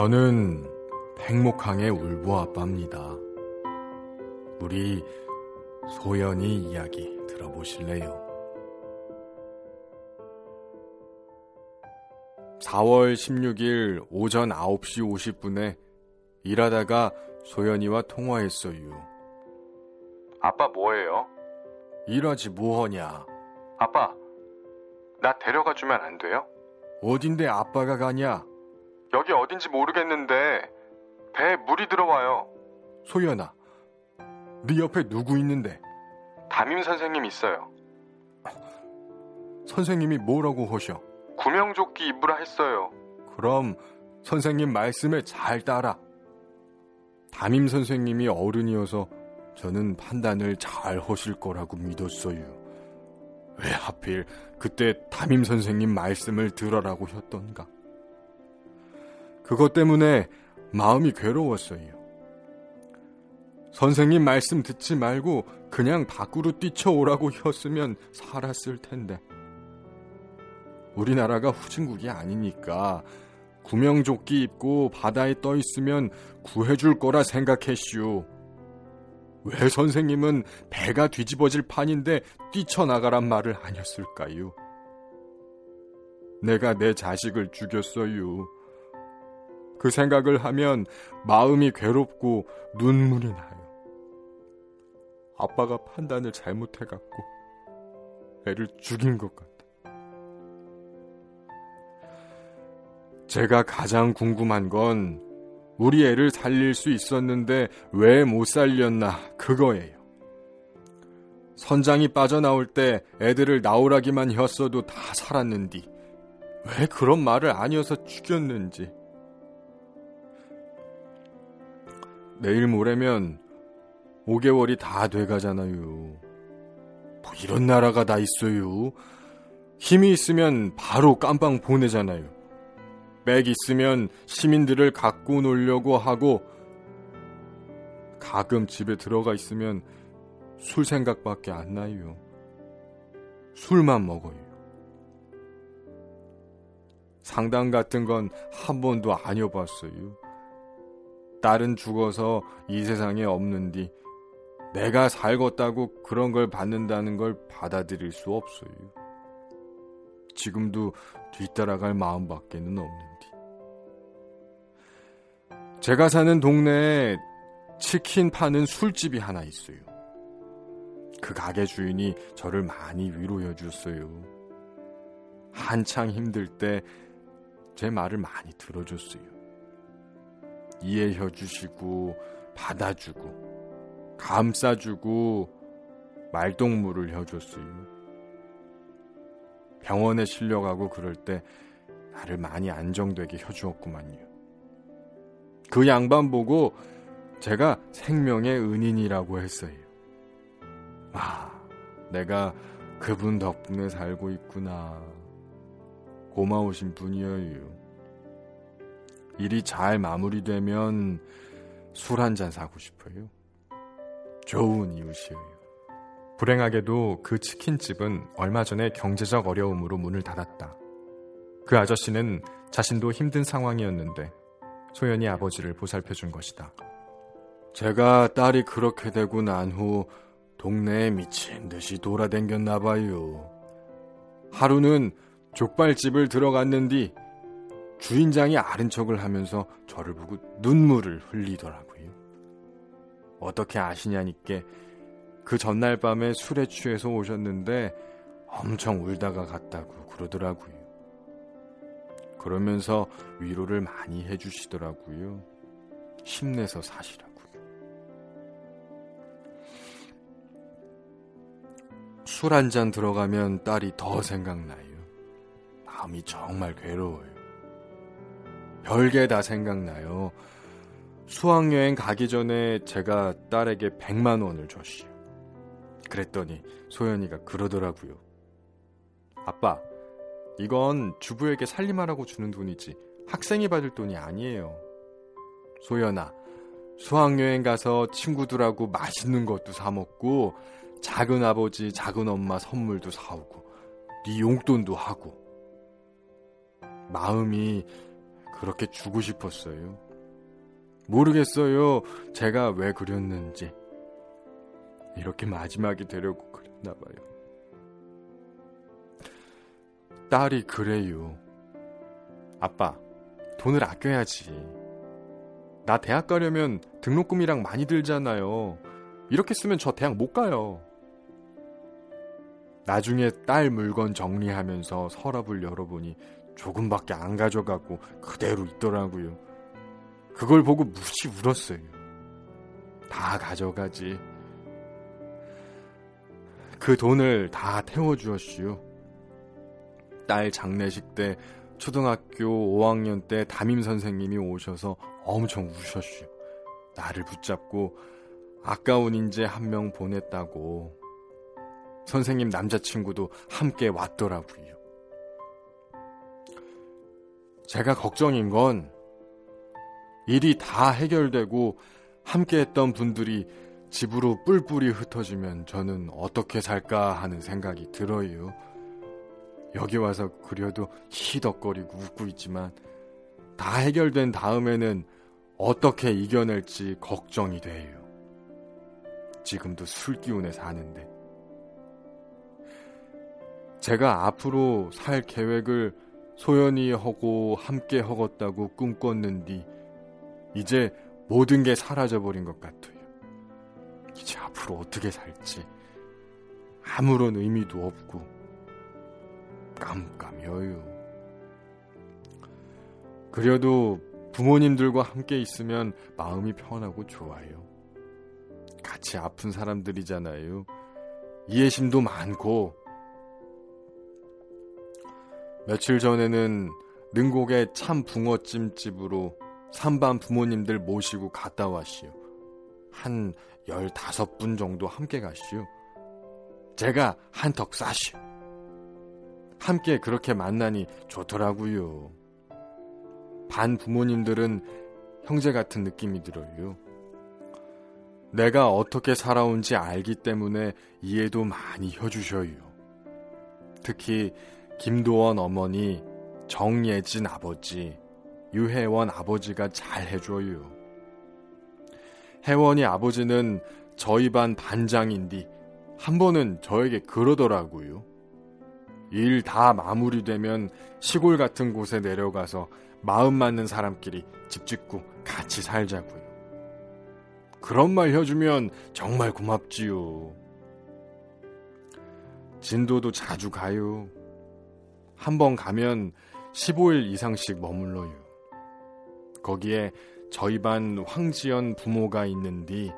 저는 백목항의 울보 아빠입니다. 우리 소연이 이야기 들어보실래요? 4월 16일 오전 9시 50분에 일하다가 소연이와 통화했어요. 아빠 뭐해요? 일하지 뭐하냐? 아빠, 나 데려가 주면 안 돼요? 어딘데 아빠가 가냐? 여기 어딘지 모르겠는데 배에 물이 들어와요. 소연아, 네 옆에 누구 있는데? 담임 선생님 있어요. 선생님이 뭐라고 하셔? 구명조끼 입으라 했어요. 그럼 선생님 말씀에 잘 따라. 담임 선생님이 어른이어서 저는 판단을 잘 하실 거라고 믿었어요. 왜 하필 그때 담임 선생님 말씀을 들어라고 했던가? 그것 때문에 마음이 괴로웠어요. 선생님 말씀 듣지 말고 그냥 밖으로 뛰쳐오라고 했으면 살았을 텐데. 우리나라가 후진국이 아니니까 구명조끼 입고 바다에 떠 있으면 구해줄 거라 생각했슈. 왜 선생님은 배가 뒤집어질 판인데 뛰쳐나가란 말을 아니었을까요? 내가 내 자식을 죽였어요. 그 생각을 하면 마음이 괴롭고 눈물이 나요. 아빠가 판단을 잘못해갖고 애를 죽인 것 같아. 제가 가장 궁금한 건 우리 애를 살릴 수 있었는데 왜 못 살렸나 그거예요. 선장이 빠져나올 때 애들을 나오라기만 했어도 다 살았는디 왜 그런 말을 아니어서 죽였는지 내일 모레면 5개월이 다 돼가잖아요. 뭐 이런 나라가 다 있어요. 힘이 있으면 바로 깜빵 보내잖아요. 맥 있으면 시민들을 갖고 놀려고 하고 가끔 집에 들어가 있으면 술 생각밖에 안 나요. 술만 먹어요. 상담 같은 건 한 번도 안 해봤어요. 딸은 죽어서 이 세상에 없는디 내가 살겄다고 그런 걸 받는다는 걸 받아들일 수 없어요. 지금도 뒤따라갈 마음밖에는 없는디. 제가 사는 동네에 치킨 파는 술집이 하나 있어요. 그 가게 주인이 저를 많이 위로해 줬어요. 한창 힘들 때 제 말을 많이 들어줬어요. 이해해 주시고 받아주고 감싸주고 말동무를 해줬어요. 병원에 실려가고 그럴 때 나를 많이 안정되게 해주었구만요. 그 양반 보고 제가 생명의 은인이라고 했어요. 아, 내가 그분 덕분에 살고 있구나. 고마우신 분이에요. 일이 잘 마무리되면 술 한 잔 사고 싶어요. 좋은 이웃이에요. 불행하게도 그 치킨집은 얼마 전에 경제적 어려움으로 문을 닫았다. 그 아저씨는 자신도 힘든 상황이었는데 소연이 아버지를 보살펴 준 것이다. 제가 딸이 그렇게 되고 난 후 동네에 미친 듯이 돌아댕겼나 봐요. 하루는 족발집을 들어갔는디 주인장이 아른 척을 하면서 저를 보고 눈물을 흘리더라고요. 어떻게 아시냐니께 그 전날 밤에 술에 취해서 오셨는데 엄청 울다가 갔다고 그러더라고요. 그러면서 위로를 많이 해주시더라고요. 힘내서 사시라고요. 술 한 잔 들어가면 딸이 더 생각나요. 마음이 정말 괴로워요. 별게 다 생각나요. 수학여행 가기 전에 제가 딸에게 100만 원을 줬시요. 그랬더니 소연이가 그러더라고요. 아빠, 이건 주부에게 살림하라고 주는 돈이지 학생이 받을 돈이 아니에요. 소연아, 수학여행 가서 친구들하고 맛있는 것도 사 먹고 작은 아버지, 작은 엄마 선물도 사오고 네 용돈도 하고 마음이 그렇게 주고 싶었어요. 모르겠어요. 제가 왜 그렸는지. 이렇게 마지막이 되려고 그랬나 봐요. 딸이 그래요. 아빠, 돈을 아껴야지. 나 대학 가려면 등록금이랑 많이 들잖아요. 이렇게 쓰면 저 대학 못 가요. 나중에 딸 물건 정리하면서 서랍을 열어보니 조금밖에 안 가져가고 그대로 있더라고요. 그걸 보고 무시 울었어요. 다 가져가지. 그 돈을 다 태워주었슈. 딸 장례식 때 초등학교 5학년 때 담임 선생님이 오셔서 엄청 우셨슈. 나를 붙잡고 아까운 인재 한 명 보냈다고. 선생님 남자친구도 함께 왔더라고요. 제가 걱정인 건 일이 다 해결되고 함께 했던 분들이 집으로 뿔뿔이 흩어지면 저는 어떻게 살까 하는 생각이 들어요. 여기 와서 그려도 희덕거리고 웃고 있지만 다 해결된 다음에는 어떻게 이겨낼지 걱정이 돼요. 지금도 술 기운에 사는데. 제가 앞으로 살 계획을 소연히 하고 함께 허겄다고 꿈꿨는디 이제 모든 게 사라져버린 것 같아요. 이제 앞으로 어떻게 살지 아무런 의미도 없고 깜깜해요. 그래도 부모님들과 함께 있으면 마음이 편하고 좋아요. 같이 아픈 사람들이잖아요. 이해심도 많고 며칠 전에는 능곡의 참 붕어찜집으로 산반 부모님들 모시고 갔다 왔시오. 한 15분 정도 함께 가시오. 제가 한턱 싸시오. 함께 그렇게 만나니 좋더라고요. 반 부모님들은 형제 같은 느낌이 들어요. 내가 어떻게 살아온지 알기 때문에 이해도 많이 해주셔요. 특히 김도원 어머니, 정예진 아버지, 유혜원 아버지가 잘 해줘요. 혜원이 아버지는 저희 반 반장인디 한 번은 저에게 그러더라고요. 일 다 마무리되면 시골 같은 곳에 내려가서 마음 맞는 사람끼리 집 짓고 같이 살자고요. 그런 말 해주면 정말 고맙지요. 진도도 자주 가요. 한 번 가면 15일 이상씩 머물러요. 거기에 저희 반 황지연 부모가 있는디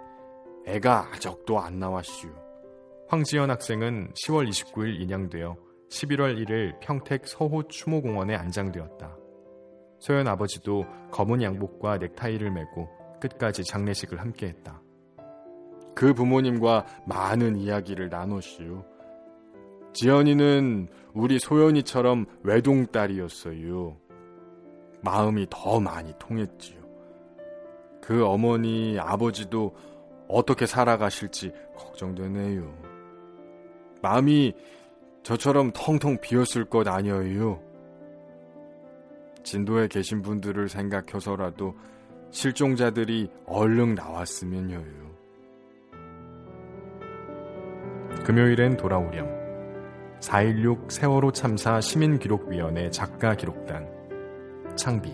애가 아적도 안 나왔슈. 황지연 학생은 10월 29일 인양되어 11월 1일 평택 서호 추모공원에 안장되었다. 소연 아버지도 검은 양복과 넥타이를 메고 끝까지 장례식을 함께했다. 그 부모님과 많은 이야기를 나눴슈. 지연이는 우리 소연이처럼 외동딸이었어요. 마음이 더 많이 통했지요. 그 어머니, 아버지도 어떻게 살아가실지 걱정되네요. 마음이 저처럼 텅텅 비었을 것 아니에요. 진도에 계신 분들을 생각해서라도 실종자들이 얼른 나왔으면요. 금요일엔 돌아오렴. 4.16 세월호 참사 시민기록위원회 작가 기록단. 창비